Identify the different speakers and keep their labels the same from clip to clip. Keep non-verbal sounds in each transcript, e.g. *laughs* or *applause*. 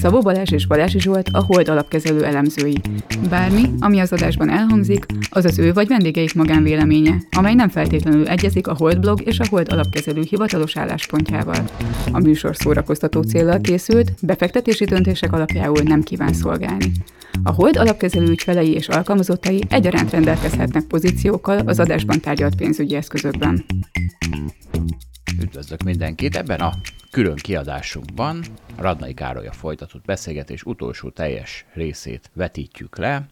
Speaker 1: Szabó Balázs és Balási Zsolt a Hold alapkezelő elemzői. Bármi, ami az adásban elhangzik, az az ő vagy vendégeik magánvéleménye, amely nem feltétlenül egyezik a Hold blog és a Hold alapkezelő hivatalos álláspontjával. A műsor szórakoztató célral készült, befektetési döntések alapjául nem kíván szolgálni. A Hold alapkezelő ügyfelei és alkalmazottai egyaránt rendelkezhetnek pozíciókkal az adásban tárgyalt pénzügyi eszközökben.
Speaker 2: Üdvözlök mindenkit! Ebben a külön kiadásunkban Radnai Károly a folytatott beszélgetés utolsó teljes részét vetítjük le,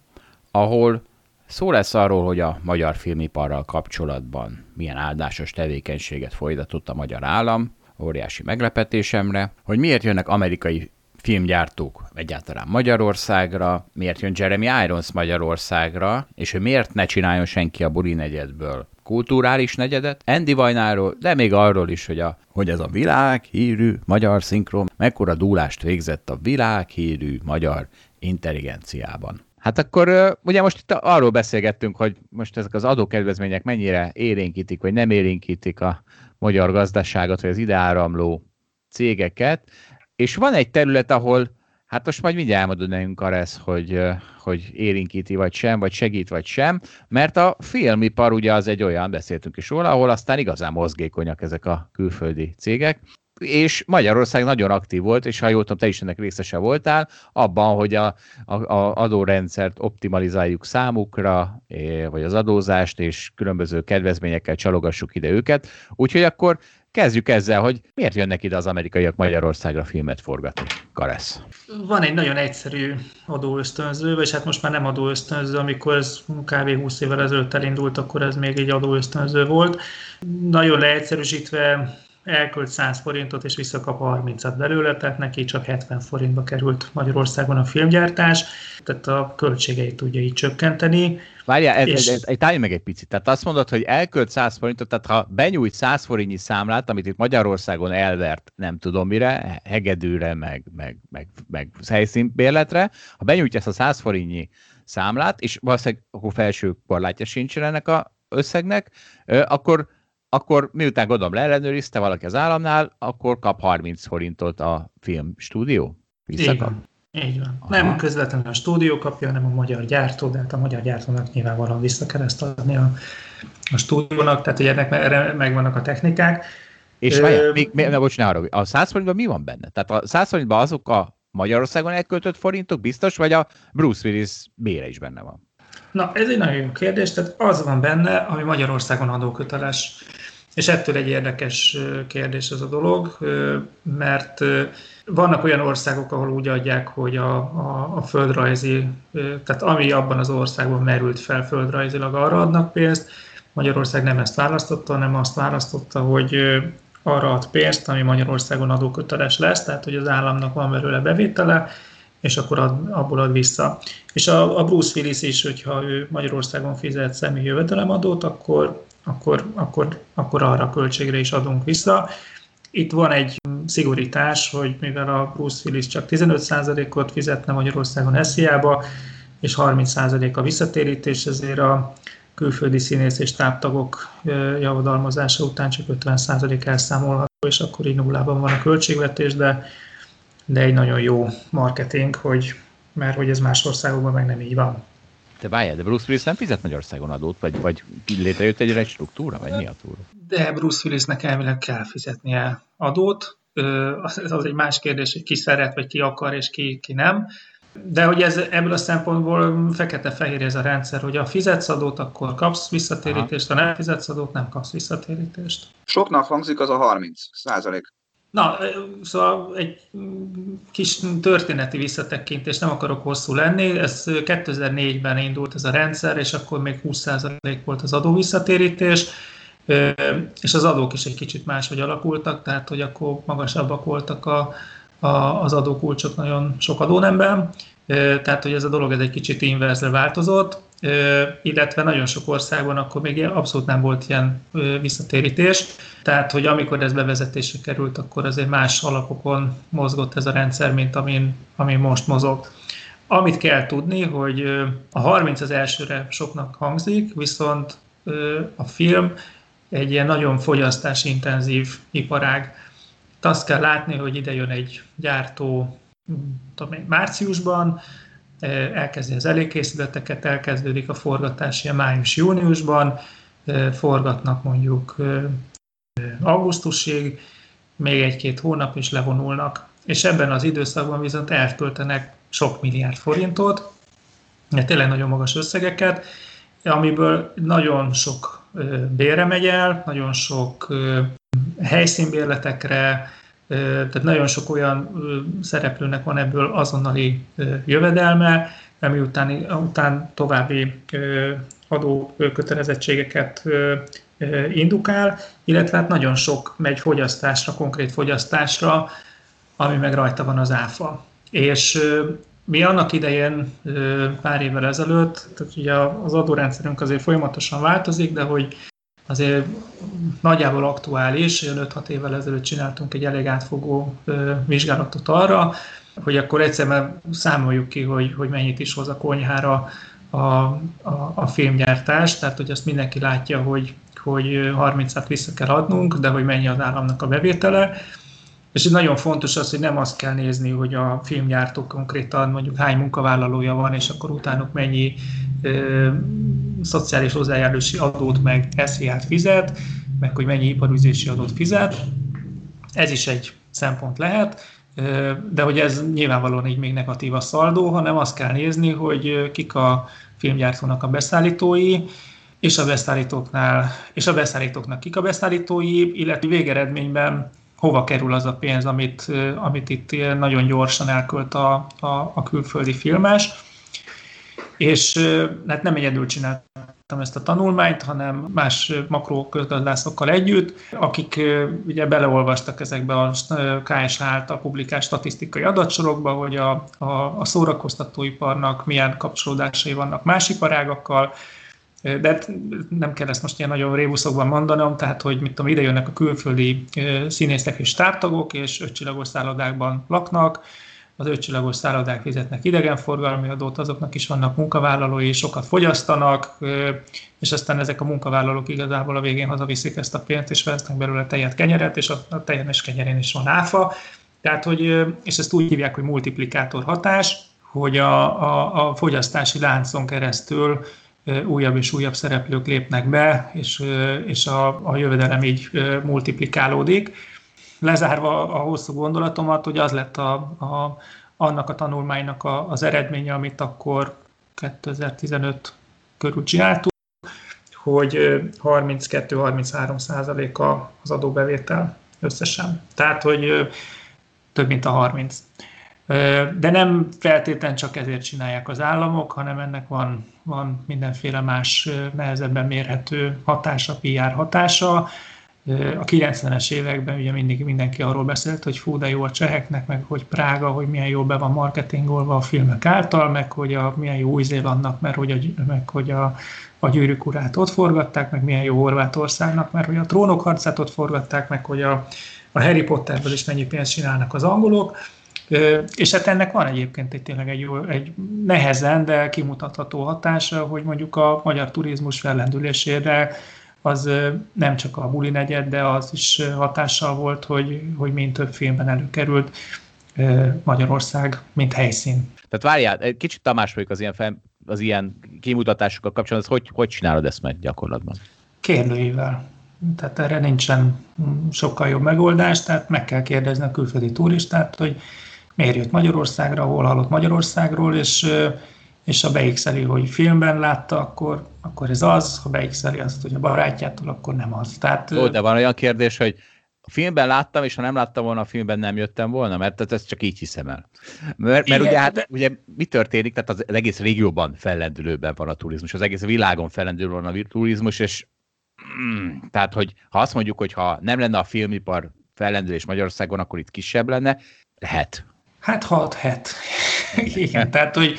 Speaker 2: ahol szó lesz arról, hogy a magyar filmiparral kapcsolatban milyen áldásos tevékenységet folytatott a magyar állam, óriási meglepetésemre, hogy miért jönnek amerikai filmgyártók egyáltalán Magyarországra, miért jön Jeremy Irons Magyarországra, és hogy miért ne csináljon senki a Buri negyedből kulturális negyedet, Andy Vajnáról, de még arról is, hogy, a, hogy ez a világhírű magyar szinkron mekkora dúlást végzett a világhírű magyar intelligenciában. Hát akkor ugye most itt arról beszélgettünk, hogy most ezek az adókedvezmények mennyire élénkítik, vagy nem élénkítik a magyar gazdaságot, vagy az ide áramló cégeket. És van egy terület, ahol, hát most majd mindjárt elmondod nekünk, Karesz, hogy, hogy érinkíti vagy sem, vagy segít vagy sem, mert a filmipar ugye az egy olyan, beszéltünk is róla, ahol aztán igazán mozgékonyak ezek a külföldi cégek, és Magyarország nagyon aktív volt, és ha jól tudom, te is ennek részese voltál, abban, hogy a, a, a adórendszert optimalizáljuk számukra, vagy az adózást, és különböző kedvezményekkel csalogassuk ide őket. Úgyhogy akkor Kezdjük ezzel, hogy miért jönnek ide az amerikaiak Magyarországra filmet forgatni? Karesz.
Speaker 3: Van egy nagyon egyszerű adóösztönző, vagy hát most már nem adóösztönző, amikor ez kb. 20 évvel ezelőtt elindult, akkor ez még egy adóösztönző volt. Nagyon leegyszerűsítve elkölt 100 forintot és visszakap 30-at belőle, tehát neki csak 70 forintba került Magyarországon a filmgyártás, tehát a költségeit tudja így csökkenteni.
Speaker 2: Várjál, ez, és... ez, ez, ez, meg egy picit. Tehát azt mondod, hogy elkölt 100 forintot, tehát ha benyújt 100 forintnyi számlát, amit itt Magyarországon elvert, nem tudom mire, hegedűre, meg, meg, meg, meg helyszínbérletre, ha benyújtja ezt a 100 forintnyi számlát, és valószínűleg akkor felső korlátja sincs ennek a összegnek, akkor akkor miután gondolom leellenőrizte valaki az államnál, akkor kap 30 forintot a filmstúdió?
Speaker 3: Visszakap? Így Így van. Aha. Nem közvetlenül a stúdió kapja, hanem a magyar gyártó, de hát a magyar gyártónak nyilvánvalóan vissza kell ezt adni a, a stúdiónak, tehát hogy ennek erre megvannak a technikák.
Speaker 2: És várjál, még, még, ne, bocs, ne arra, a 100 forintban mi van benne? Tehát a 100 forintban azok a Magyarországon elköltött forintok biztos, vagy a Bruce Willis bére is benne van?
Speaker 3: Na, ez egy nagyon jó kérdés, tehát az van benne, ami Magyarországon adóköteles. És ettől egy érdekes kérdés ez a dolog, mert vannak olyan országok, ahol úgy adják, hogy a, a, a földrajzi, tehát ami abban az országban merült fel földrajzilag, arra adnak pénzt. Magyarország nem ezt választotta, hanem azt választotta, hogy arra ad pénzt, ami Magyarországon adóköteles lesz, tehát hogy az államnak van belőle bevétele, és akkor ad, abból ad vissza. És a, a Bruce Willis is, hogyha ő Magyarországon fizet személyi jövedelemadót, akkor akkor, akkor, akkor arra a költségre is adunk vissza. Itt van egy szigorítás, hogy mivel a Bruce Willis csak 15%-ot fizetne Magyarországon SZIA-ba, és 30% a visszatérítés, ezért a külföldi színész és táptagok javadalmazása után csak 50% elszámolható, és akkor így nullában van a költségvetés, de, de egy nagyon jó marketing, hogy, mert hogy ez más országokban meg nem így van.
Speaker 2: De várjál, de Bruce Willis nem fizet Magyarországon adót, vagy, vagy létrejött egy, egy struktúra, vagy mi a túra?
Speaker 3: De Bruce Willisnek elvileg kell fizetnie adót. Az, az egy más kérdés, hogy ki szeret, vagy ki akar, és ki, ki nem. De hogy ez ebből a szempontból fekete-fehér ez a rendszer, hogy a fizetsz adót, akkor kapsz visszatérítést, ha nem fizetsz adót, nem kapsz visszatérítést.
Speaker 4: Soknak hangzik az a 30 százalék.
Speaker 3: Na, szóval egy kis történeti visszatekintés, nem akarok hosszú lenni. Ez 2004-ben indult ez a rendszer, és akkor még 20% volt az adóvisszatérítés, és az adók is egy kicsit máshogy alakultak, tehát hogy akkor magasabbak voltak a, a, az adókulcsok nagyon sok adónemben, tehát hogy ez a dolog ez egy kicsit inverzre változott, illetve nagyon sok országban akkor még abszolút nem volt ilyen visszatérítés. Tehát, hogy amikor ez bevezetésre került, akkor azért más alapokon mozgott ez a rendszer, mint amin, amin most mozog. Amit kell tudni, hogy a 30 az elsőre soknak hangzik, viszont a film egy ilyen nagyon fogyasztásintenzív iparág. Azt kell látni, hogy ide jön egy gyártó tudom márciusban, elkezdi az előkészületeket, elkezdődik a forgatás ilyen május-júniusban, forgatnak mondjuk augusztusig, még egy-két hónap is levonulnak. És ebben az időszakban viszont eltöltenek sok milliárd forintot, tényleg nagyon magas összegeket, amiből nagyon sok bérre megy el, nagyon sok helyszínbérletekre, tehát nagyon sok olyan szereplőnek van ebből azonnali jövedelme, ami után, után további adó kötelezettségeket indukál, illetve hát nagyon sok megy fogyasztásra, konkrét fogyasztásra, ami meg rajta van az áfa. És mi annak idején pár évvel ezelőtt, tehát ugye az adórendszerünk azért folyamatosan változik, de hogy azért nagyjából aktuális, 5-6 évvel ezelőtt csináltunk egy elég átfogó vizsgálatot arra, hogy akkor egyszer számoljuk ki, hogy, hogy mennyit is hoz a konyhára a, a, a filmgyártás, tehát hogy azt mindenki látja, hogy, hogy 30-at vissza kell adnunk, de hogy mennyi az államnak a bevétele, és nagyon fontos az, hogy nem azt kell nézni, hogy a filmgyártó konkrétan mondjuk hány munkavállalója van, és akkor utánuk mennyi ö, szociális hozzájárulási adót meg SZIA-t fizet, meg hogy mennyi iparüzési adót fizet. Ez is egy szempont lehet, de hogy ez nyilvánvalóan így még negatív a szaldó, hanem azt kell nézni, hogy kik a filmgyártónak a beszállítói, és a beszállítóknál, és a beszállítóknak kik a beszállítói, illetve végeredményben hova kerül az a pénz, amit, amit itt nagyon gyorsan elkölt a, a, a külföldi filmes. És hát nem egyedül csináltam ezt a tanulmányt, hanem más makroközgazdászokkal együtt, akik ugye beleolvastak ezekbe a KSH által publikált statisztikai adatsorokba, hogy a, a, a szórakoztatóiparnak milyen kapcsolódásai vannak más iparágakkal, de nem kell ezt most ilyen nagyon rébuszokban mondanom, tehát hogy mit tudom, ide jönnek a külföldi színészek és tártagok, és ötcsillagos szállodákban laknak, az ötcsillagos szállodák fizetnek idegenforgalmi adót, azoknak is vannak munkavállalói, sokat fogyasztanak, és aztán ezek a munkavállalók igazából a végén hazaviszik ezt a pénzt, és vesznek belőle tejet, kenyeret, és a tejen és kenyerén is van áfa. Tehát, hogy, és ezt úgy hívják, hogy multiplikátor hatás, hogy a, a, a fogyasztási láncon keresztül újabb és újabb szereplők lépnek be, és, és a, a jövedelem így multiplikálódik. Lezárva a hosszú gondolatomat, hogy az lett a, a, annak a tanulmánynak a, az eredménye, amit akkor 2015 körül csináltunk, hogy 32-33 százaléka az adóbevétel összesen. Tehát, hogy több mint a 30. De nem feltétlen csak ezért csinálják az államok, hanem ennek van, van mindenféle más nehezebben mérhető hatása, PR hatása. A 90-es években ugye mindig mindenki arról beszélt, hogy fú, de jó a cseheknek, meg hogy Prága, hogy milyen jó be van marketingolva a filmek által, meg hogy a, milyen jó Új-Zélandnak, mert hogy a, meg hogy a, a gyűrűk urát ott forgatták, meg milyen jó Horvátországnak, mert hogy a trónok harcát ott forgatták, meg hogy a, a Harry Potterből is mennyi pénzt csinálnak az angolok és hát ennek van egyébként egy tényleg egy, jó, egy nehezen, de kimutatható hatása, hogy mondjuk a magyar turizmus fellendülésére az nem csak a buli negyed, de az is hatással volt, hogy, hogy mind több filmben előkerült Magyarország, mint helyszín.
Speaker 2: Tehát várjál, egy kicsit Tamás vagyok az ilyen, fel, az ilyen kimutatásokkal kapcsolatban, hogy, hogy csinálod ezt meg gyakorlatban?
Speaker 3: Kérdőivel. Tehát erre nincsen sokkal jobb megoldás, tehát meg kell kérdezni a külföldi turistát, hogy miért jött Magyarországra, hol hallott Magyarországról, és, és ha beixeli, hogy filmben látta, akkor, akkor ez az, ha beixeli azt, hogy a barátjától, akkor nem az.
Speaker 2: Tehát, Ó, de van olyan kérdés, hogy a filmben láttam, és ha nem láttam volna a filmben, nem jöttem volna, mert ezt csak így hiszem el. Mert, mert ugye, hát, de... ugye mi történik, tehát az egész régióban fellendülőben van a turizmus, az egész világon fellendülő van a turizmus, és mm, tehát, hogy ha azt mondjuk, hogy ha nem lenne a filmipar fellendülés Magyarországon, akkor itt kisebb lenne, lehet.
Speaker 3: Hát 6 *laughs* het. Igen, tehát hogy,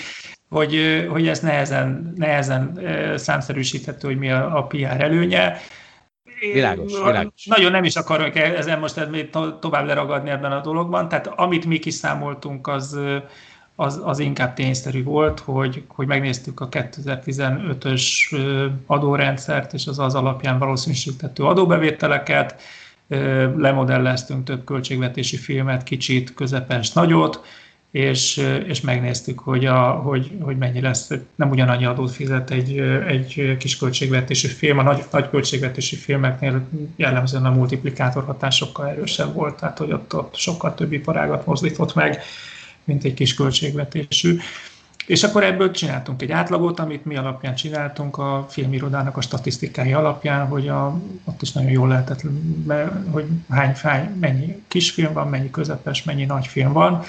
Speaker 3: hogy, hogy ez nehezen, nehezen számszerűsíthető, hogy mi a, a PR előnye.
Speaker 2: Világos, világos.
Speaker 3: Nagyon nem is akarok ezen most tovább leragadni ebben a dologban, tehát amit mi kiszámoltunk, az, az, az inkább tényszerű volt, hogy, hogy megnéztük a 2015-ös adórendszert, és az az alapján valószínűsítettő adóbevételeket, lemodelleztünk több költségvetési filmet, kicsit, közepes, nagyot, és, és megnéztük, hogy, a, hogy, hogy mennyi lesz, nem ugyanannyi adót fizet egy, egy kis költségvetési film, a nagy, nagy költségvetési filmeknél jellemzően a multiplikátor hatás sokkal erősebb volt, tehát hogy ott, ott sokkal több iparágat mozdított meg, mint egy kis költségvetésű. És akkor ebből csináltunk egy átlagot, amit mi alapján csináltunk a filmirodának a statisztikái alapján, hogy a, ott is nagyon jól lehetett, hogy hány, hány, mennyi kisfilm van, mennyi közepes, mennyi nagy film van,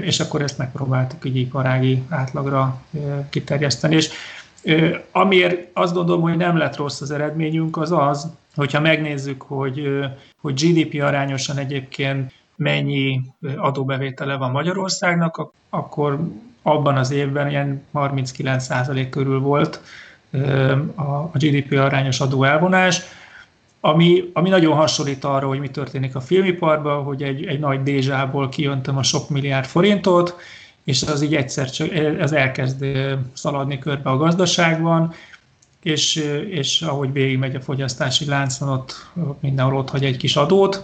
Speaker 3: és akkor ezt megpróbáltuk így iparági átlagra kiterjeszteni. És amiért azt gondolom, hogy nem lett rossz az eredményünk, az az, hogyha megnézzük, hogy, hogy GDP arányosan egyébként mennyi adóbevétele van Magyarországnak, akkor abban az évben ilyen 39% körül volt a GDP arányos adóelvonás, ami, ami nagyon hasonlít arra, hogy mi történik a filmiparban, hogy egy, egy nagy dézsából kijöntem a sok milliárd forintot, és az így egyszer csak ez elkezd szaladni körbe a gazdaságban, és, és ahogy végigmegy a fogyasztási láncon, ott mindenhol ott hagy egy kis adót,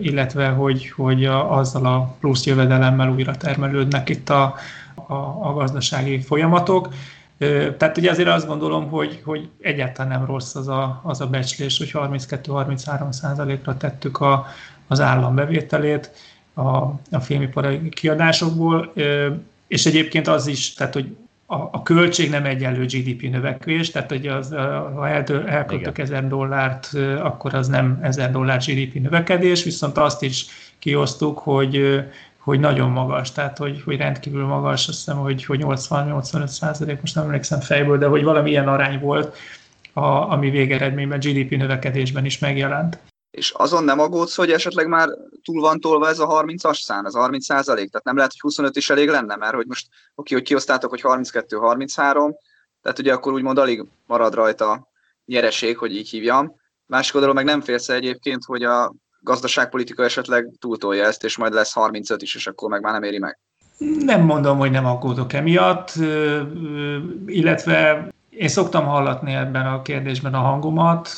Speaker 3: illetve hogy, hogy azzal a plusz jövedelemmel újra termelődnek itt a, a, a gazdasági folyamatok. Tehát ugye azért azt gondolom, hogy, hogy egyáltalán nem rossz az a, az a becslés, hogy 32-33 százalékra tettük a, az állam bevételét a, a filmipari kiadásokból, és egyébként az is, tehát hogy a, a költség nem egyenlő GDP növekvés, tehát hogy az, ha elköltök 1000 dollárt, akkor az nem 1000 dollár GDP növekedés, viszont azt is kiosztuk, hogy hogy nagyon magas, tehát hogy, hogy rendkívül magas, azt hiszem, hogy, hogy 80-85 százalék, most nem emlékszem fejből, de hogy valami ilyen arány volt, a, ami végeredményben GDP növekedésben is megjelent.
Speaker 4: És azon nem aggódsz, hogy esetleg már túl van tolva ez a 30-as szám, ez a 30 százalék, tehát nem lehet, hogy 25 is elég lenne, mert hogy most oké, hogy kiosztátok, hogy 32-33, tehát ugye akkor úgymond alig marad rajta nyereség, hogy így hívjam. Másik oldalon meg nem félsz egyébként, hogy a gazdaságpolitika esetleg túltolja ezt, és majd lesz 35 is, és akkor meg már nem éri meg.
Speaker 3: Nem mondom, hogy nem aggódok emiatt, illetve én szoktam hallatni ebben a kérdésben a hangomat,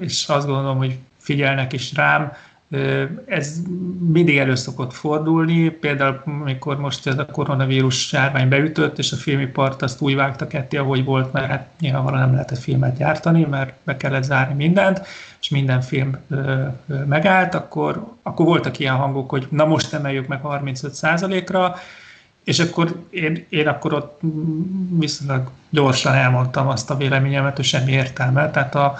Speaker 3: és azt gondolom, hogy figyelnek is rám. Ez mindig elő szokott fordulni, például amikor most ez a koronavírus járvány beütött, és a filmipart azt úgy vágta ketté, ahogy volt, mert hát nyilvánvalóan nem lehetett filmet gyártani, mert be kellett zárni mindent, és minden film megállt, akkor, akkor voltak ilyen hangok, hogy na most emeljük meg 35%-ra, és akkor én, én akkor ott viszonylag gyorsan elmondtam azt a véleményemet, hogy semmi értelme. Tehát a,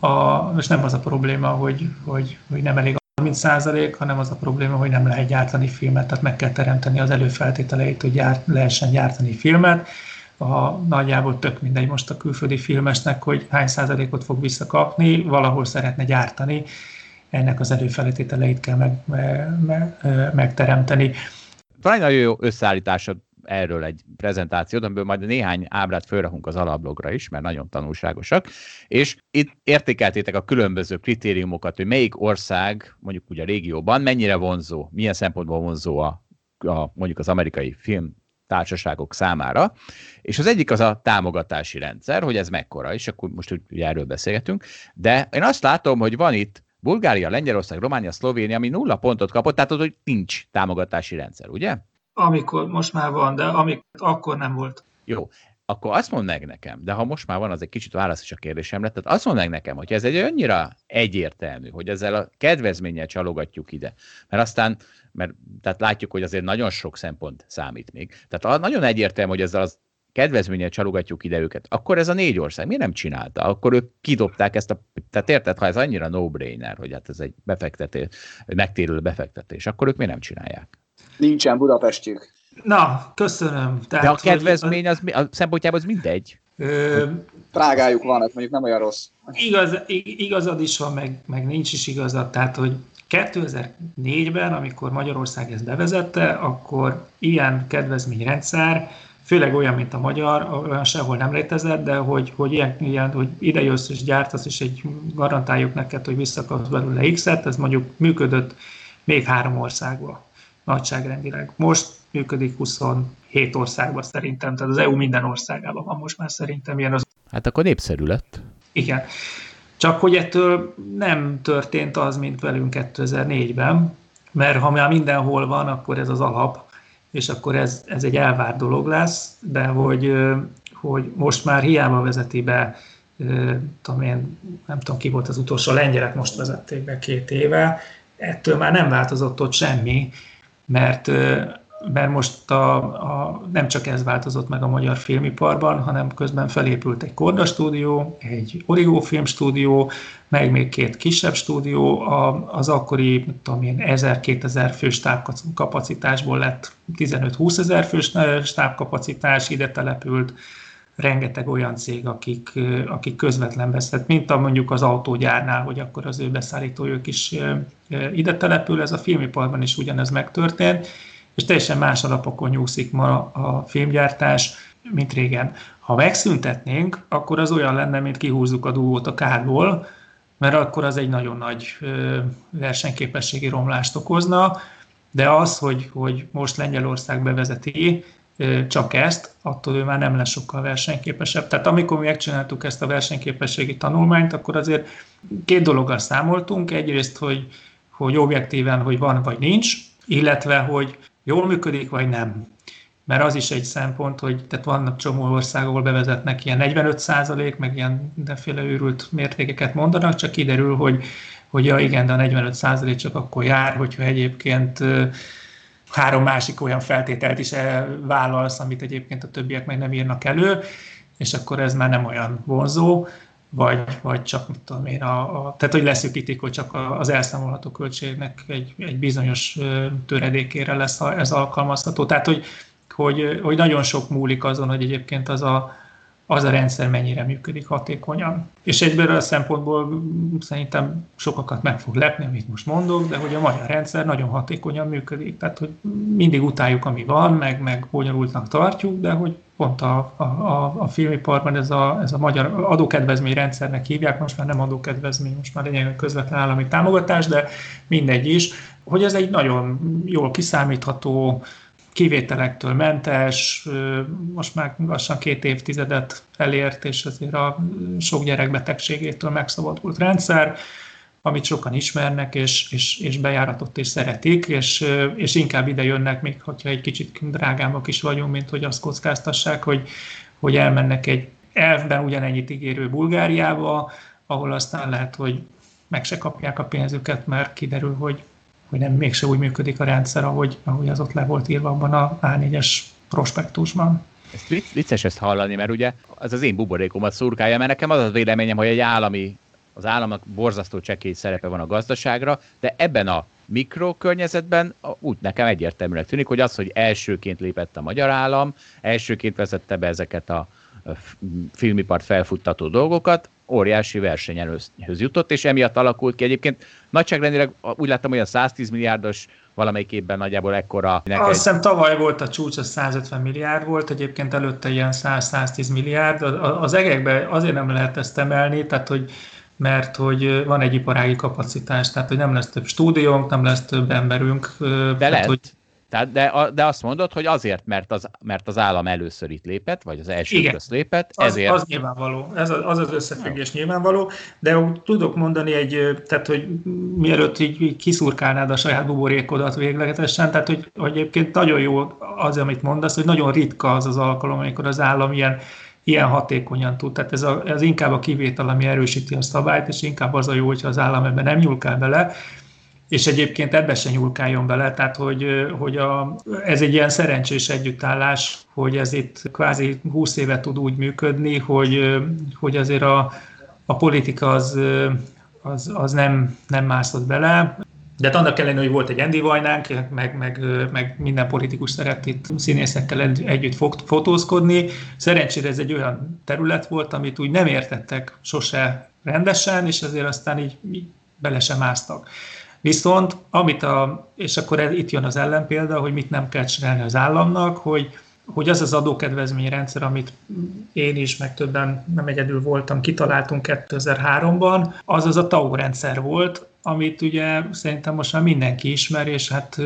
Speaker 3: a, most nem az a probléma, hogy, hogy, hogy nem elég 30 százalék, hanem az a probléma, hogy nem lehet gyártani filmet, tehát meg kell teremteni az előfeltételeit, hogy gyárt, lehessen gyártani filmet. A, nagyjából tök mindegy most a külföldi filmesnek, hogy hány százalékot fog visszakapni, valahol szeretne gyártani, ennek az előfeltételeit kell meg, meg, meg, megteremteni.
Speaker 2: Van egy nagyon jó összeállításod erről egy prezentációt, amiből majd néhány ábrát fölrakunk az alablogra is, mert nagyon tanulságosak, és itt értékeltétek a különböző kritériumokat, hogy melyik ország, mondjuk ugye a régióban, mennyire vonzó, milyen szempontból vonzó a, a mondjuk az amerikai film társaságok számára, és az egyik az a támogatási rendszer, hogy ez mekkora, és akkor most ugye erről beszélgetünk, de én azt látom, hogy van itt Bulgária, Lengyelország, Románia, Szlovénia, ami nulla pontot kapott, tehát ott, hogy nincs támogatási rendszer, ugye?
Speaker 3: Amikor most már van, de amikor akkor nem volt.
Speaker 2: Jó, akkor azt mondd meg nekem, de ha most már van, az egy kicsit válasz is a kérdésemre, tehát azt mondd meg nekem, hogy ez egy annyira egyértelmű, hogy ezzel a kedvezménnyel csalogatjuk ide, mert aztán, mert tehát látjuk, hogy azért nagyon sok szempont számít még. Tehát nagyon egyértelmű, hogy ezzel az kedvezménnyel csalogatjuk ide őket, akkor ez a négy ország miért nem csinálta? Akkor ők kidobták ezt a... Tehát érted, ha ez annyira no-brainer, hogy hát ez egy befektetés, megtérülő befektetés, akkor ők miért nem csinálják?
Speaker 4: Nincsen Budapestjük.
Speaker 3: Na, köszönöm.
Speaker 2: Tehát, De a kedvezmény az, a szempontjából az mindegy. Ö,
Speaker 4: Prágájuk van, hát mondjuk nem olyan rossz.
Speaker 3: Igaz, igazad is van, meg, meg nincs is igazad. Tehát, hogy 2004-ben, amikor Magyarország ezt bevezette, akkor ilyen kedvezményrendszer, főleg olyan, mint a magyar, olyan sehol nem létezett, de hogy, hogy ilyen, ilyen hogy ide jössz és gyártasz, és egy garantáljuk neked, hogy visszakapsz belőle X-et, ez mondjuk működött még három országban. Nagyságrendileg. Most működik 27 országban szerintem, tehát az EU minden országában van most már szerintem ilyen az.
Speaker 2: Hát akkor népszerű lett.
Speaker 3: Igen. Csak hogy ettől nem történt az, mint velünk 2004-ben, mert ha már mindenhol van, akkor ez az alap, és akkor ez, ez egy elvárt dolog lesz, de hogy, hogy most már hiába vezeti be, tudom én, nem tudom ki volt az utolsó, a lengyelek most vezették be két éve, ettől már nem változott ott semmi, mert mert most a, a, nem csak ez változott meg a magyar filmiparban, hanem közben felépült egy Korda stúdió, egy Origo filmstúdió, meg még két kisebb stúdió, a, az akkori, tudom én, 1000-2000 fős tápkapacitásból lett 15-20 ezer fős tápkapacitás, ide települt rengeteg olyan cég, akik, akik közvetlen veszett, mint a mondjuk az autógyárnál, hogy akkor az ő beszállítójuk is ide települ, ez a filmiparban is ugyanez megtörtént, és teljesen más alapokon nyúszik ma a filmgyártás, mint régen. Ha megszüntetnénk, akkor az olyan lenne, mint kihúzzuk a dugót a kádból, mert akkor az egy nagyon nagy versenyképességi romlást okozna, de az, hogy, hogy most Lengyelország bevezeti csak ezt, attól ő már nem lesz sokkal versenyképesebb. Tehát amikor mi megcsináltuk ezt a versenyképességi tanulmányt, akkor azért két dologgal számoltunk. Egyrészt, hogy, hogy objektíven, hogy van vagy nincs, illetve, hogy jól működik, vagy nem. Mert az is egy szempont, hogy tehát vannak csomó országok, ahol bevezetnek ilyen 45 százalék, meg ilyen mindenféle őrült mértékeket mondanak, csak kiderül, hogy, hogy ja igen, de a 45 százalék csak akkor jár, hogyha egyébként három másik olyan feltételt is vállalsz, amit egyébként a többiek meg nem írnak elő, és akkor ez már nem olyan vonzó vagy, vagy csak, mit tudom én, a, a, tehát hogy leszűkítik, hogy csak az elszámolható költségnek egy, egy bizonyos töredékére lesz ez alkalmazható. Tehát, hogy, hogy, hogy nagyon sok múlik azon, hogy egyébként az a, az a rendszer mennyire működik hatékonyan. És egyből a szempontból szerintem sokakat meg fog lepni, amit most mondok, de hogy a magyar rendszer nagyon hatékonyan működik. Tehát, hogy mindig utáljuk, ami van, meg, meg bonyolultnak tartjuk, de hogy pont a, a, a, a filmiparban ez a, ez a magyar adókedvezményrendszernek hívják, most már nem adókedvezmény, most már lényegében közvetlen állami támogatás, de mindegy is, hogy ez egy nagyon jól kiszámítható, kivételektől mentes, most már lassan két évtizedet elért, és azért a sok gyerek betegségétől megszabadult rendszer, amit sokan ismernek, és, és, és bejáratott és szeretik, és, és inkább ide jönnek, még hogyha egy kicsit drágábbak is vagyunk, mint hogy azt kockáztassák, hogy, hogy elmennek egy elfben ugyanennyit ígérő Bulgáriába, ahol aztán lehet, hogy meg se kapják a pénzüket, mert kiderül, hogy, hogy nem mégse úgy működik a rendszer, ahogy, ahogy az ott le volt írva abban a A4-es prospektusban.
Speaker 2: Ezt vicces ezt hallani, mert ugye az az én buborékomat szurkálja, mert nekem az a véleményem, hogy egy állami az államnak borzasztó csekély szerepe van a gazdaságra, de ebben a mikrokörnyezetben úgy nekem egyértelműnek tűnik, hogy az, hogy elsőként lépett a magyar állam, elsőként vezette be ezeket a filmipart felfuttató dolgokat, óriási versenyelőhöz jutott, és emiatt alakult ki egyébként nagyságrendileg úgy láttam, hogy a 110 milliárdos valamelyik évben nagyjából ekkora.
Speaker 3: Azt egy... hiszem tavaly volt a csúcs, az 150 milliárd volt, egyébként előtte ilyen 100-110 milliárd. Az egekben azért nem lehet ezt emelni, tehát hogy mert hogy van egy iparági kapacitás, tehát hogy nem lesz több stúdiónk, nem lesz több emberünk.
Speaker 2: De tehát, lehet. Hogy... Tehát de, de azt mondod, hogy azért, mert az, mert az állam először itt lépett, vagy az első Igen, közt lépett,
Speaker 3: az,
Speaker 2: ezért...
Speaker 3: Az nyilvánvaló, ez az, az az összefüggés no. nyilvánvaló, de tudok mondani egy, tehát hogy mielőtt így, így kiszurkálnád a saját buborékodat véglegesen, tehát hogy, hogy egyébként nagyon jó az, amit mondasz, hogy nagyon ritka az az alkalom, amikor az állam ilyen ilyen hatékonyan tud. Tehát ez, a, ez inkább a kivétel, ami erősíti a szabályt, és inkább az a jó, hogyha az állam ebben nem nyúlkál bele, és egyébként ebbe se nyúlkáljon bele, tehát hogy, hogy a, ez egy ilyen szerencsés együttállás, hogy ez itt kvázi 20 éve tud úgy működni, hogy, hogy azért a, a politika az, az, az nem, nem mászott bele. De hát annak ellenére, hogy volt egy Andy Vajnánk, meg, meg, meg minden politikus szeret itt színészekkel együtt fotózkodni. Szerencsére ez egy olyan terület volt, amit úgy nem értettek sose rendesen, és ezért aztán így, így bele sem másztak. Viszont, amit a, és akkor itt jön az ellenpélda, hogy mit nem kell csinálni az államnak, hogy, hogy az az adókedvezményrendszer, amit én is, meg többen nem egyedül voltam, kitaláltunk 2003-ban, az az a TAO rendszer volt, amit ugye szerintem most már mindenki ismer, és hát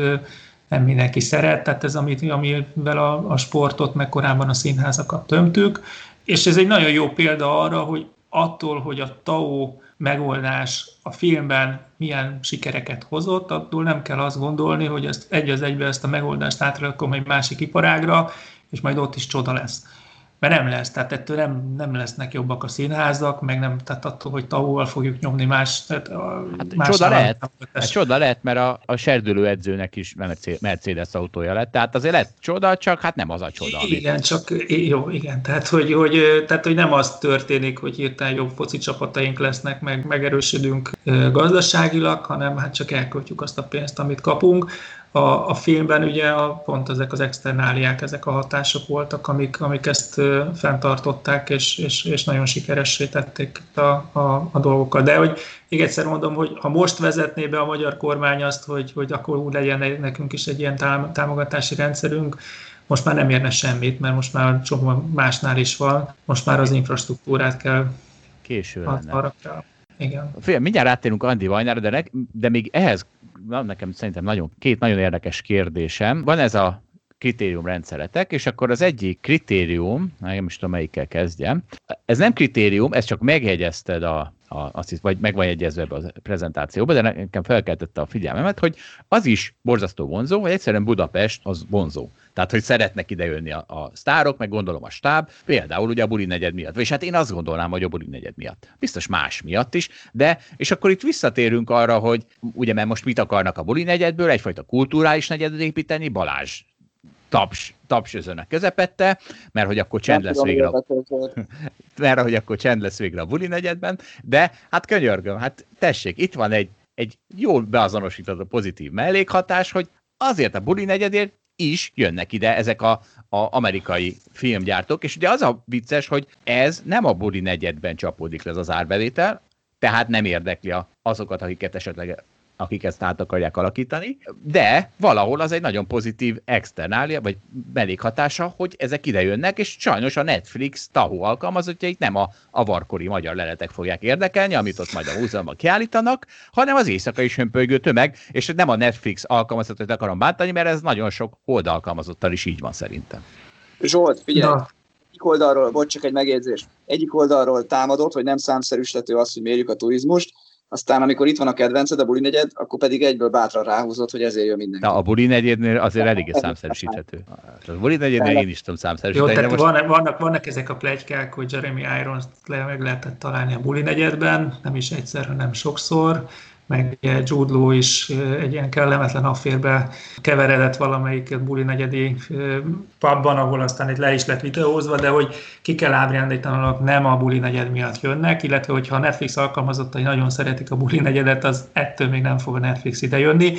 Speaker 3: nem mindenki szeret, tehát ez amit, amivel a, a sportot, meg korábban a színházakat tömtük, és ez egy nagyon jó példa arra, hogy attól, hogy a TAO megoldás a filmben milyen sikereket hozott, attól nem kell azt gondolni, hogy ezt egy az egybe ezt a megoldást átrakom egy másik iparágra, és majd ott is csoda lesz mert nem lesz, tehát ettől nem, nem lesznek jobbak a színházak, meg nem, tehát attól, hogy tavóval fogjuk nyomni más, tehát
Speaker 2: hát más csoda lehet, hát csoda lehet, mert a, a serdülő edzőnek is Mercedes autója lett, tehát azért lett csoda, csak hát nem az a csoda.
Speaker 3: Igen, amit... csak jó, igen, tehát hogy, hogy, tehát hogy nem az történik, hogy hirtelen jobb foci csapataink lesznek, meg megerősödünk gazdaságilag, hanem hát csak elköltjük azt a pénzt, amit kapunk, a, a filmben ugye a, pont ezek az externáliák, ezek a hatások voltak, amik, amik ezt fenntartották, és, és, és nagyon sikeressé tették a, a, a dolgokat. De hogy még egyszer mondom, hogy ha most vezetné be a magyar kormány azt, hogy, hogy akkor úgy legyen nekünk is egy ilyen támogatási rendszerünk, most már nem érne semmit, mert most már csomó másnál is van, most már az infrastruktúrát kell
Speaker 2: Késő lenne.
Speaker 3: arra kell. Igen.
Speaker 2: Fél, mindjárt áttérünk Andi Vajnára, de, ne, de még ehhez na, nekem szerintem nagyon, két nagyon érdekes kérdésem. Van ez a kritériumrendszeretek, és akkor az egyik kritérium, nem is tudom melyikkel kezdjem, ez nem kritérium, ez csak megjegyezted a, a, azt hisz, vagy meg van jegyezve ebbe a prezentációba, de nekem felkeltette a figyelmemet, hogy az is borzasztó vonzó, hogy egyszerűen Budapest az vonzó. Tehát, hogy szeretnek idejönni a, a sztárok, meg gondolom a stáb, például ugye a buli negyed miatt. És hát én azt gondolnám, hogy a buli negyed miatt. Biztos más miatt is, de, és akkor itt visszatérünk arra, hogy ugye, mert most mit akarnak a buli negyedből, egyfajta kulturális negyedet építeni, Balázs taps, taps özönnek közepette, mert hogy akkor csend lesz végre a, *laughs* mert hogy akkor csend lesz végre a buli negyedben, de hát könyörgöm, hát tessék, itt van egy, egy jól beazonosított pozitív mellékhatás, hogy azért a buli negyedért is jönnek ide ezek a, a amerikai filmgyártók, és ugye az a vicces, hogy ez nem a buli negyedben csapódik le ez az árbevétel, tehát nem érdekli a, azokat, akiket esetleg akik ezt át akarják alakítani, de valahol az egy nagyon pozitív externália, vagy mellékhatása, hogy ezek idejönnek, és sajnos a Netflix tahó alkalmazottjait nem a, a varkori magyar leletek fogják érdekelni, amit ott majd a múzeumban kiállítanak, hanem az éjszakai sömpölygő tömeg, és nem a Netflix alkalmazottat akarom bántani, mert ez nagyon sok hold alkalmazottal is így van szerintem.
Speaker 4: Zsolt, figyelj, Na. egyik oldalról, bocs, csak egy megjegyzés, egyik oldalról támadott, hogy nem számszerűsíthető az, hogy mérjük a turizmust, aztán amikor itt van a kedvenced, a buli negyed, akkor pedig egyből bátran ráhúzott, hogy ezért jön mindenki.
Speaker 2: Na, a buli negyednél azért eléggé számszerűsíthető. A buli negyednél én is tudom számszerűsíteni.
Speaker 3: Jó, tehát most... vannak, vannak, vannak, ezek a plegykák, hogy Jeremy Irons le meg lehetett találni a buli negyedben, nem is egyszer, hanem sokszor meg Jude Law is egy ilyen kellemetlen afférbe keveredett valamelyik buli negyedi pubban, ahol aztán itt le is lett videózva, de hogy ki kell ábrándítanak, nem a buli negyed miatt jönnek, illetve hogyha a Netflix alkalmazottai nagyon szeretik a buli negyedet, az ettől még nem fog a Netflix ide jönni.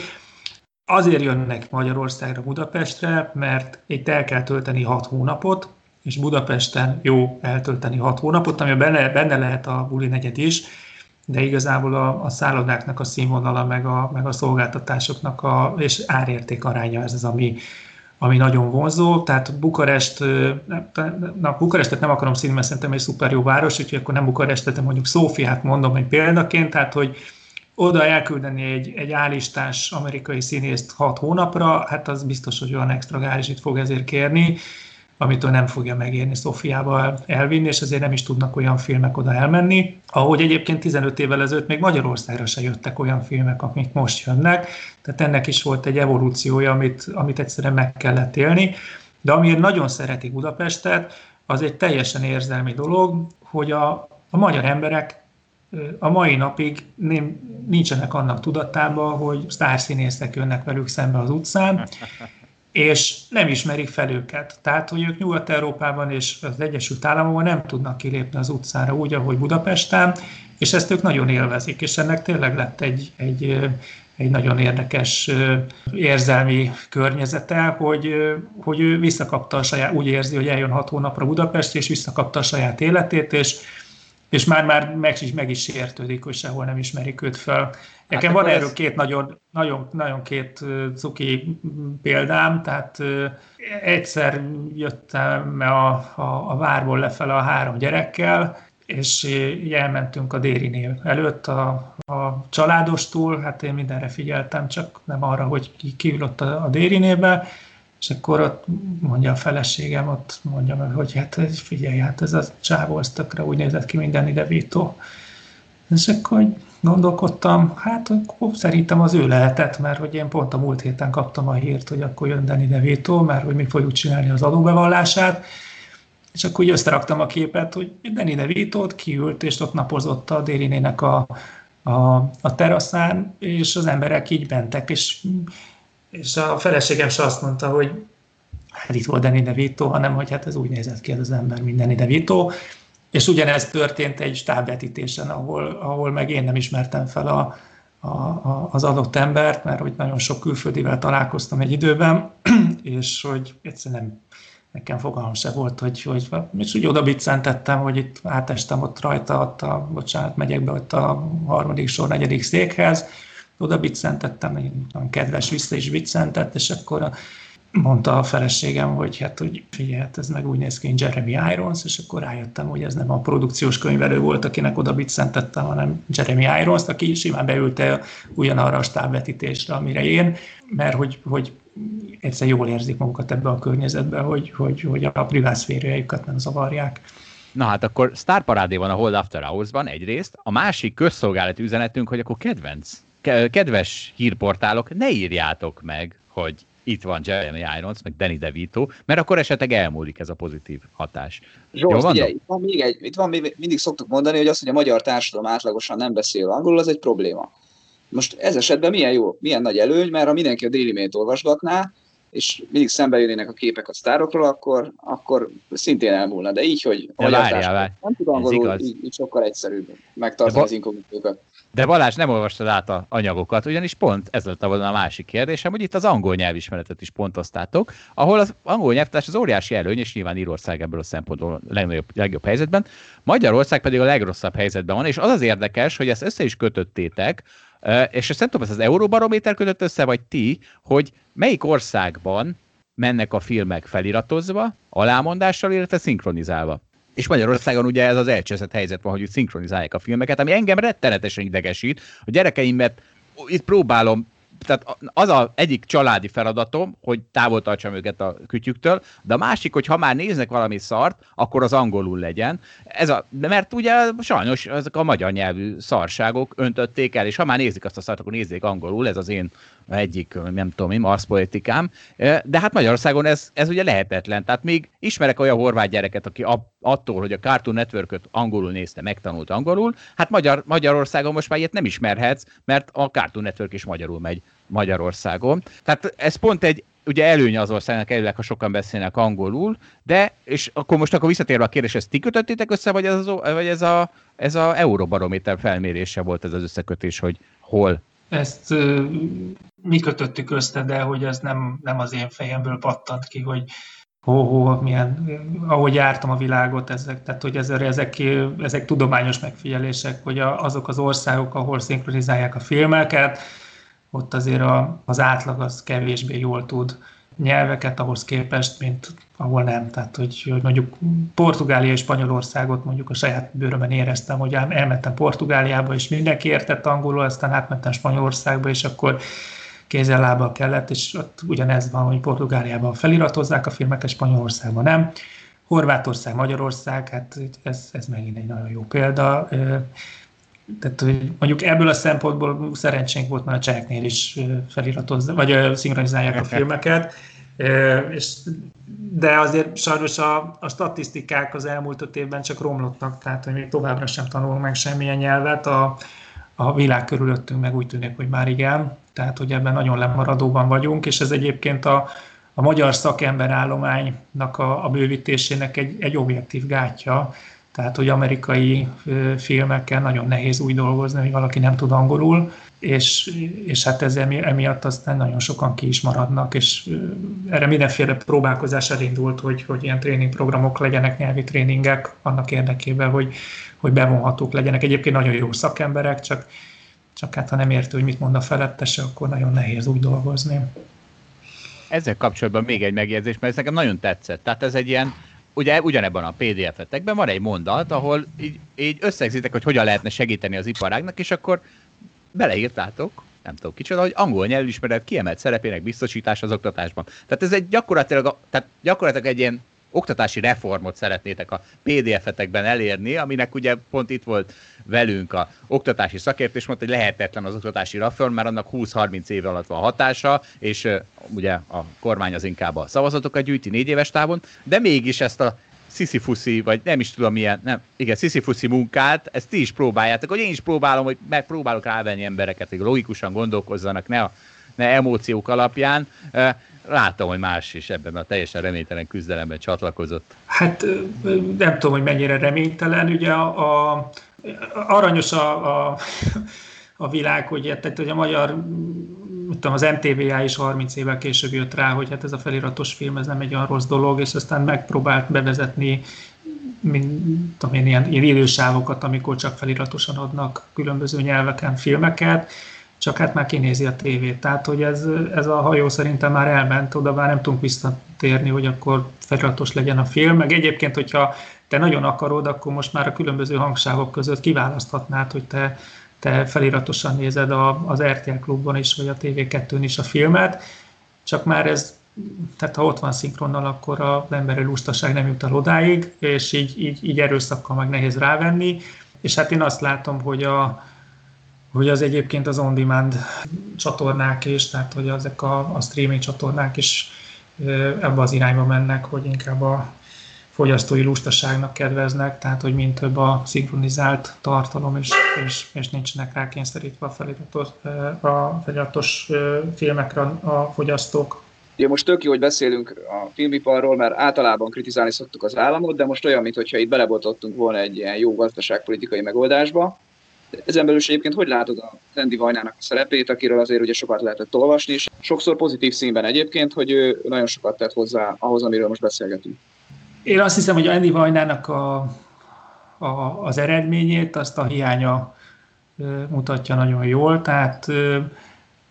Speaker 3: Azért jönnek Magyarországra, Budapestre, mert itt el kell tölteni 6 hónapot, és Budapesten jó eltölteni 6 hónapot, ami benne, benne lehet a buli negyed is, de igazából a, a szállodáknak a színvonala, meg a, meg a szolgáltatásoknak a, és árérték aránya ez az, ami, ami nagyon vonzó. Tehát Bukarest, na Bukarestet nem akarom színni, mert szerintem egy szuper jó város, úgyhogy akkor nem Bukarestet, mondjuk Szófiát mondom egy példaként, tehát hogy oda elküldeni egy, egy állistás amerikai színészt hat hónapra, hát az biztos, hogy olyan extra gázsit fog ezért kérni, amitől nem fogja megérni Szofiába elvinni, és ezért nem is tudnak olyan filmek oda elmenni. Ahogy egyébként 15 évvel ezelőtt még Magyarországra se jöttek olyan filmek, amik most jönnek, tehát ennek is volt egy evolúciója, amit, amit egyszerűen meg kellett élni. De amiért nagyon szeretik Budapestet, az egy teljesen érzelmi dolog, hogy a, a magyar emberek a mai napig nem, nincsenek annak tudatában, hogy sztárszínészek jönnek velük szembe az utcán, *laughs* és nem ismerik fel őket. Tehát, hogy ők Nyugat-Európában és az Egyesült Államokban nem tudnak kilépni az utcára úgy, ahogy Budapesten, és ezt ők nagyon élvezik, és ennek tényleg lett egy, egy, egy nagyon érdekes érzelmi környezete, hogy, hogy ő visszakapta a saját, úgy érzi, hogy eljön hat hónapra Budapest, és visszakapta a saját életét, és, és már, már meg, is, meg is sértődik, hogy sehol nem ismerik őt fel. Nekem hát van erről ez... két nagyon, nagyon, nagyon két cuki példám, tehát egyszer jöttem a, a, a várból lefele a három gyerekkel, és elmentünk a Dérinél előtt a, a családostól, hát én mindenre figyeltem, csak nem arra, hogy ki, ki ülött a, a Dérinébe, és akkor ott mondja a feleségem, ott mondja meg, hogy hát figyelj, hát ez a csávó, az tökre úgy nézett ki, minden ide Vito. És akkor gondolkodtam, hát akkor szerintem az ő lehetett, mert hogy én pont a múlt héten kaptam a hírt, hogy akkor jön Danny DeVito, mert hogy mi fogjuk csinálni az adóbevallását, és akkor úgy összeraktam a képet, hogy Danny DeVito kiült, és ott napozott a Dérinének a, a, a teraszán, és az emberek így bentek, és és a feleségem se azt mondta, hogy hát itt volt Danny DeVito, hanem hogy hát ez úgy nézett ki ez az ember, mint Danny DeVito. És ugyanez történt egy stábvetítésen, ahol, ahol meg én nem ismertem fel a, a, a, az adott embert, mert hogy nagyon sok külföldivel találkoztam egy időben, *clears throat* és hogy egyszerűen nem, nekem fogalmam se volt, hogy, hogy és úgy oda biccentettem, hogy itt átestem ott rajta, ott a, bocsánat, megyek be ott a harmadik sor, negyedik székhez, oda biccentettem, nagyon kedves vissza is biccentett, és akkor a, mondta a feleségem, hogy hát, hogy figyelj, hát ez meg úgy néz ki, mint Jeremy Irons, és akkor rájöttem, hogy ez nem a produkciós könyvelő volt, akinek oda biccentettem, hanem Jeremy Irons, aki simán beülte ugyanarra a stábvetítésre, amire én, mert hogy, hogy egyszer jól érzik magukat ebbe a környezetbe, hogy, hogy, hogy a privát szférjaikat nem zavarják.
Speaker 2: Na hát akkor sztárparádé van a Hold After Hours-ban egyrészt, a másik közszolgálati üzenetünk, hogy akkor kedvenc kedves hírportálok, ne írjátok meg, hogy itt van Jeremy Irons, meg Danny DeVito, mert akkor esetleg elmúlik ez a pozitív hatás.
Speaker 4: Zsolt, ugye, itt van még egy, itt van még, mindig szoktuk mondani, hogy az, hogy a magyar társadalom átlagosan nem beszél angolul, az egy probléma. Most ez esetben milyen jó, milyen nagy előny, mert ha mindenki a Daily Mail-t olvasgatná, és mindig szembe jönnének a képek a sztárokról, akkor, akkor szintén elmúlna. De így, hogy
Speaker 2: a várjál, várj.
Speaker 4: nem tud angolul, így, így sokkal egyszerűbb megtartani az inkognitókat.
Speaker 2: De Balázs, nem olvastad át a anyagokat, ugyanis pont ez lett volna a másik kérdésem, hogy itt az angol nyelvismeretet is pontoztátok, ahol az angol nyelvtás az óriási előny, és nyilván Írország ebből a szempontból legnagyobb, legjobb helyzetben, Magyarország pedig a legrosszabb helyzetben van, és az az érdekes, hogy ezt össze is kötöttétek, és ezt nem tudom, ez az Euróbarométer kötött össze, vagy ti, hogy melyik országban mennek a filmek feliratozva, alámondással, illetve szinkronizálva. És Magyarországon ugye ez az elcseszett helyzet van, hogy szinkronizálják a filmeket, ami engem rettenetesen idegesít. A gyerekeimet itt próbálom tehát az az egyik családi feladatom, hogy távol tartsam őket a kütyüktől, de a másik, hogy ha már néznek valami szart, akkor az angolul legyen. Ez a, mert ugye sajnos ezek a magyar nyelvű szarságok öntötték el, és ha már nézik azt a szart, akkor nézzék angolul, ez az én egyik, nem tudom én, arszpolitikám. De hát Magyarországon ez, ez ugye lehetetlen. Tehát még ismerek olyan horvát gyereket, aki attól, hogy a Cartoon network angolul nézte, megtanult angolul, hát Magyar, Magyarországon most már ilyet nem ismerhetsz, mert a Cartoon Network is magyarul megy Magyarországon. Tehát ez pont egy ugye előnye az országnak előleg, ha sokan beszélnek angolul, de, és akkor most akkor visszatérve a kérdés, ezt ti kötöttétek össze, vagy ez, az, vagy ez a, ez a Euróbarométer felmérése volt ez az összekötés, hogy hol
Speaker 3: ezt mi kötöttük össze, de hogy ez nem, nem az én fejemből pattant ki, hogy hó, hó, milyen, ahogy jártam a világot, ezek, tehát hogy ezek, ezek, ezek tudományos megfigyelések, hogy azok az országok, ahol szinkronizálják a filmeket, ott azért a, az átlag az kevésbé jól tud nyelveket ahhoz képest, mint ahol nem. Tehát, hogy, hogy mondjuk Portugália és Spanyolországot mondjuk a saját bőrömben éreztem, hogy elmentem Portugáliába, és mindenki értett angolul, aztán átmentem Spanyolországba, és akkor kézzel kellett, és ott ugyanez van, hogy Portugáliában feliratozzák a filmeket, Spanyolországban nem. Horvátország, Magyarország, hát ez, ez megint egy nagyon jó példa. Tehát, hogy mondjuk ebből a szempontból szerencsénk volt, mert a cseheknél is feliratozza, vagy szinkronizálják a filmeket, és, de azért sajnos a, a statisztikák az elmúlt öt évben csak romlottak, tehát hogy még továbbra sem tanulunk meg semmilyen nyelvet, a, a világ körülöttünk meg úgy tűnik, hogy már igen, tehát hogy ebben nagyon lemaradóban vagyunk, és ez egyébként a, a magyar szakemberállománynak a, a bővítésének egy, egy objektív gátja, tehát hogy amerikai filmekkel nagyon nehéz úgy dolgozni, hogy valaki nem tud angolul, és, és hát ez emiatt aztán nagyon sokan ki is maradnak, és erre mindenféle próbálkozás elindult, hogy, hogy ilyen tréningprogramok legyenek, nyelvi tréningek annak érdekében, hogy, hogy bevonhatók legyenek. Egyébként nagyon jó szakemberek, csak, csak hát ha nem értő, hogy mit mond a felettese, akkor nagyon nehéz úgy dolgozni.
Speaker 2: Ezzel kapcsolatban még egy megjegyzés, mert ez nekem nagyon tetszett. Tehát ez egy ilyen ugye ugyanebben a PDF-etekben van egy mondat, ahol így, így összegzitek, hogy hogyan lehetne segíteni az iparágnak, és akkor beleírtátok, nem tudom kicsoda, hogy angol nyelvismeret kiemelt szerepének biztosítása az oktatásban. Tehát ez egy gyakorlatilag, tehát gyakorlatilag egy ilyen oktatási reformot szeretnétek a PDF-etekben elérni, aminek ugye pont itt volt velünk a oktatási szakértő, és mondta, hogy lehetetlen az oktatási reform, mert annak 20-30 év alatt van hatása, és ugye a kormány az inkább a szavazatokat gyűjti négy éves távon, de mégis ezt a sziszifuszi, vagy nem is tudom milyen, nem, igen, sziszifuszi munkát, ezt ti is próbáljátok, hogy én is próbálom, hogy megpróbálok rávenni embereket, hogy logikusan gondolkozzanak, ne, a, emóciók alapján. Látom, hogy más is ebben a teljesen reménytelen küzdelemben csatlakozott.
Speaker 3: Hát nem tudom, hogy mennyire reménytelen. Ugye a, a aranyos a, a, a világ, hogy, tehát, hogy a magyar tudom, az MTVA is 30 évvel később jött rá, hogy hát ez a feliratos film, ez nem egy olyan rossz dolog, és aztán megpróbált bevezetni mint, tudom én, ilyen, ilyen idősávokat, amikor csak feliratosan adnak különböző nyelveken filmeket, csak hát már kinézi a tévét. Tehát, hogy ez, ez a hajó szerintem már elment, oda már nem tudunk visszatérni, hogy akkor feliratos legyen a film. Meg egyébként, hogyha te nagyon akarod, akkor most már a különböző hangsávok között kiválaszthatnád, hogy te te feliratosan nézed a, az RTL klubban is, vagy a TV2-n is a filmet, csak már ez, tehát ha ott van szinkronnal, akkor az emberi lustaság nem jut el odáig, és így, így, így erőszakkal meg nehéz rávenni, és hát én azt látom, hogy a, hogy az egyébként az on-demand csatornák is, tehát hogy ezek a, a streaming csatornák is ebbe az irányba mennek, hogy inkább a fogyasztói lustaságnak kedveznek, tehát hogy mint több a szinkronizált tartalom, és, és, és nincsenek rákényszerítve a a feliratos filmekre a fogyasztók.
Speaker 4: Ugye most tök jó, hogy beszélünk a filmiparról, mert általában kritizálni szoktuk az államot, de most olyan, mintha itt belebotottunk volna egy ilyen jó gazdaságpolitikai megoldásba. Ezen belül is egyébként hogy látod a Andy Vajnának a szerepét, akiről azért ugye sokat lehetett olvasni, és sokszor pozitív színben egyébként, hogy ő nagyon sokat tett hozzá ahhoz, amiről most beszélgetünk.
Speaker 3: Én azt hiszem, hogy Andy Vajnának a, a, az eredményét, azt a hiánya mutatja nagyon jól, tehát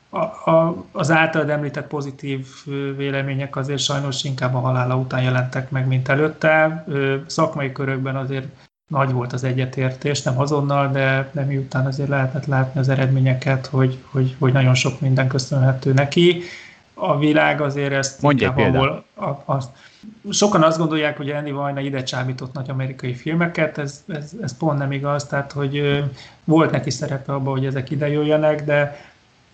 Speaker 3: a, a, az általad említett pozitív vélemények azért sajnos inkább a halála után jelentek meg, mint előtte. Szakmai körökben azért nagy volt az egyetértés, nem azonnal, de, de miután azért lehetett látni az eredményeket, hogy, hogy, hogy nagyon sok minden köszönhető neki. A világ azért ezt
Speaker 2: Mondj inkább, ahol
Speaker 3: a, sokan azt gondolják, hogy Andy Vajna ide csábított nagy amerikai filmeket, ez, ez, ez pont nem igaz, tehát hogy volt neki szerepe abban, hogy ezek ide jöjjenek, de,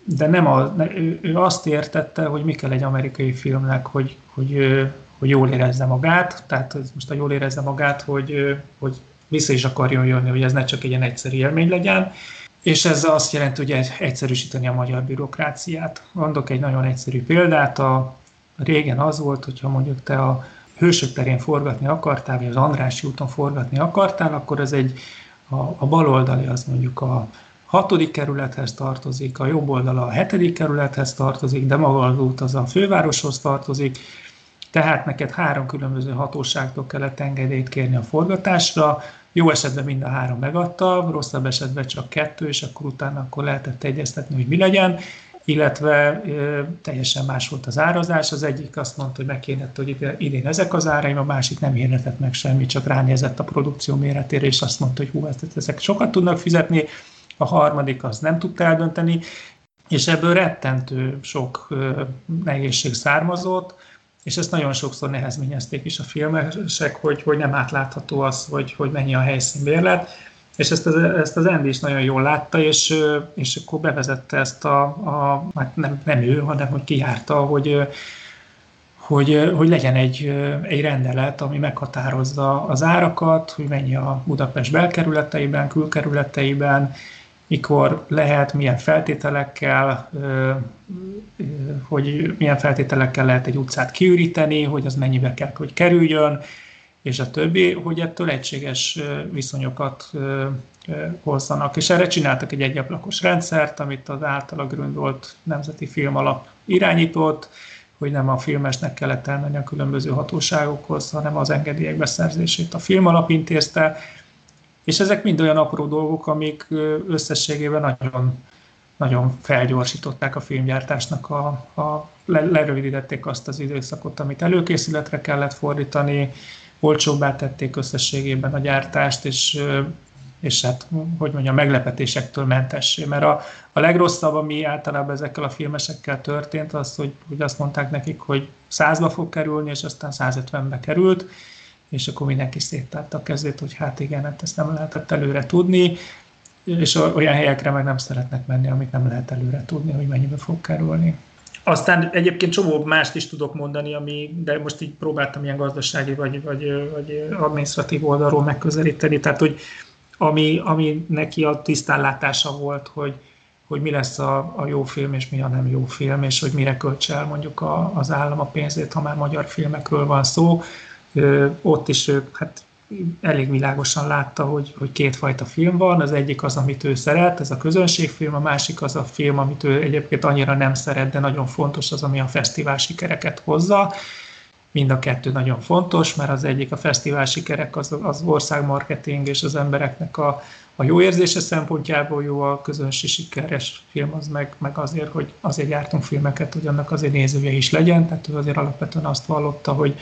Speaker 3: de nem a, ő, ő azt értette, hogy mi kell egy amerikai filmnek, hogy, hogy, hogy jól érezze magát, tehát most a jól érezze magát, hogy, hogy vissza is akarjon jönni, hogy ez ne csak egy ilyen egyszerű élmény legyen, és ez azt jelenti, hogy egyszerűsíteni a magyar bürokráciát. Mondok egy nagyon egyszerű példát, a, Régen az volt, hogyha mondjuk te a hősök terén forgatni akartál, vagy az Andrássy úton forgatni akartál, akkor ez egy, a, a bal oldali az mondjuk a hatodik kerülethez tartozik, a jobb oldala a hetedik kerülethez tartozik, de maga az út az a fővároshoz tartozik, tehát neked három különböző hatóságtól kellett engedélyt kérni a forgatásra, jó esetben mind a három megadta, rosszabb esetben csak kettő, és akkor utána akkor lehetett egyeztetni, hogy mi legyen, illetve teljesen más volt az árazás. Az egyik azt mondta, hogy megkérdette, hogy idén ezek az áraim, a másik nem hirdetett meg semmi, csak ránézett a produkció méretére, és azt mondta, hogy hú, ezek sokat tudnak fizetni, a harmadik az nem tudta eldönteni, és ebből rettentő sok nehézség származott, és ezt nagyon sokszor nehezményezték is a filmesek, hogy, hogy nem átlátható az, hogy, hogy mennyi a helyszínbérlet és ezt az, ezt az Andy is nagyon jól látta, és, és akkor bevezette ezt a, a hát nem, nem ő, hanem hogy kijárta, hogy, hogy, hogy legyen egy, egy rendelet, ami meghatározza az árakat, hogy mennyi a Budapest belkerületeiben, külkerületeiben, mikor lehet, milyen feltételekkel, hogy milyen feltételekkel lehet egy utcát kiüríteni, hogy az mennyibe kell, hogy kerüljön, és a többi, hogy ettől egységes viszonyokat hozzanak. És erre csináltak egy egyablakos rendszert, amit az általa Gründolt Nemzeti Film Alap irányított, hogy nem a filmesnek kellett elmenni a különböző hatóságokhoz, hanem az engedélyek beszerzését a film alap intézte, és ezek mind olyan apró dolgok, amik összességében nagyon, nagyon felgyorsították a filmgyártásnak, a, a, lerövidítették azt az időszakot, amit előkészületre kellett fordítani, olcsóbbá tették összességében a gyártást, és és hát, hogy mondjam, meglepetésektől mentessé. Mert a, a legrosszabb, ami általában ezekkel a filmesekkel történt, az, hogy, hogy azt mondták nekik, hogy 100-ba fog kerülni, és aztán 150-be került, és akkor mindenki széttárta a kezét, hogy hát igen, hát ezt nem lehetett előre tudni, és olyan helyekre meg nem szeretnek menni, amit nem lehet előre tudni, hogy mennyibe fog kerülni. Aztán egyébként csomó mást is tudok mondani, ami, de most így próbáltam ilyen gazdasági vagy, vagy, vagy administratív oldalról megközelíteni, tehát hogy ami, ami neki a tisztánlátása volt, hogy, hogy mi lesz a, a jó film és mi a nem jó film, és hogy mire költse el mondjuk a, az állam a pénzét, ha már magyar filmekről van szó. Ott is ő hát elég világosan látta, hogy, hogy kétfajta film van. Az egyik az, amit ő szeret, ez a közönségfilm, a másik az a film, amit ő egyébként annyira nem szeret, de nagyon fontos az, ami a fesztivál sikereket hozza. Mind a kettő nagyon fontos, mert az egyik a fesztivál sikerek, az, az országmarketing és az embereknek a, a jó érzése szempontjából jó, a közönség sikeres film az meg, meg azért, hogy azért gyártunk filmeket, hogy annak azért nézője is legyen, tehát ő azért alapvetően azt vallotta, hogy,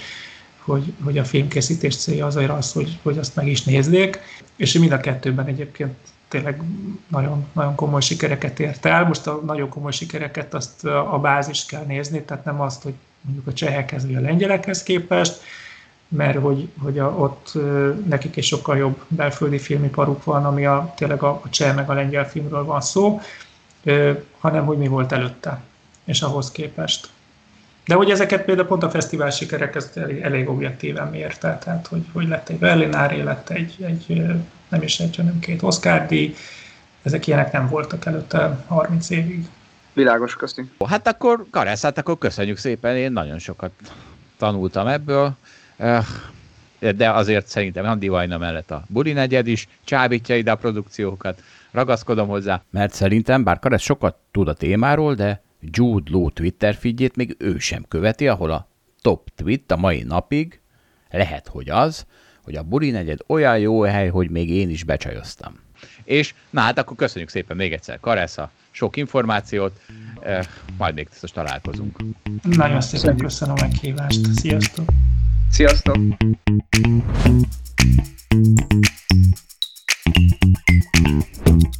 Speaker 3: hogy, hogy a filmkészítés célja azért az, hogy, hogy azt meg is nézzék, és mind a kettőben egyébként tényleg nagyon, nagyon komoly sikereket ért el. Most a nagyon komoly sikereket azt a bázis kell nézni, tehát nem azt, hogy mondjuk a csehekhez vagy a lengyelekhez képest, mert hogy, hogy a, ott nekik is sokkal jobb belföldi filmiparuk van, ami a, tényleg a, a cseh meg a lengyel filmről van szó, hanem hogy mi volt előtte, és ahhoz képest. De hogy ezeket például pont a fesztivál sikerek ezt elég, elég objektíven mérte, tehát hogy, hogy lett egy Berlináré, lett egy, egy nem is egy, hanem két Oscar díj, ezek ilyenek nem voltak előtte 30 évig.
Speaker 4: Világos, köszönjük.
Speaker 2: Hát akkor, Karesz, hát akkor köszönjük szépen, én nagyon sokat tanultam ebből, de azért szerintem Andi Vajna mellett a Buri negyed is. Csábítja ide a produkciókat, ragaszkodom hozzá, mert szerintem, bár Karesz sokat tud a témáról, de Jude Law Twitter figyét még ő sem követi, ahol a top tweet a mai napig, lehet, hogy az, hogy a Buri negyed olyan jó hely, hogy még én is becsajoztam. És na hát akkor köszönjük szépen még egyszer Karessa, sok információt, eh, majd még biztos találkozunk.
Speaker 3: Nagyon szépen Sziasztok. köszönöm a meghívást, sziasztok! Sziasztok!
Speaker 4: Sziasztok.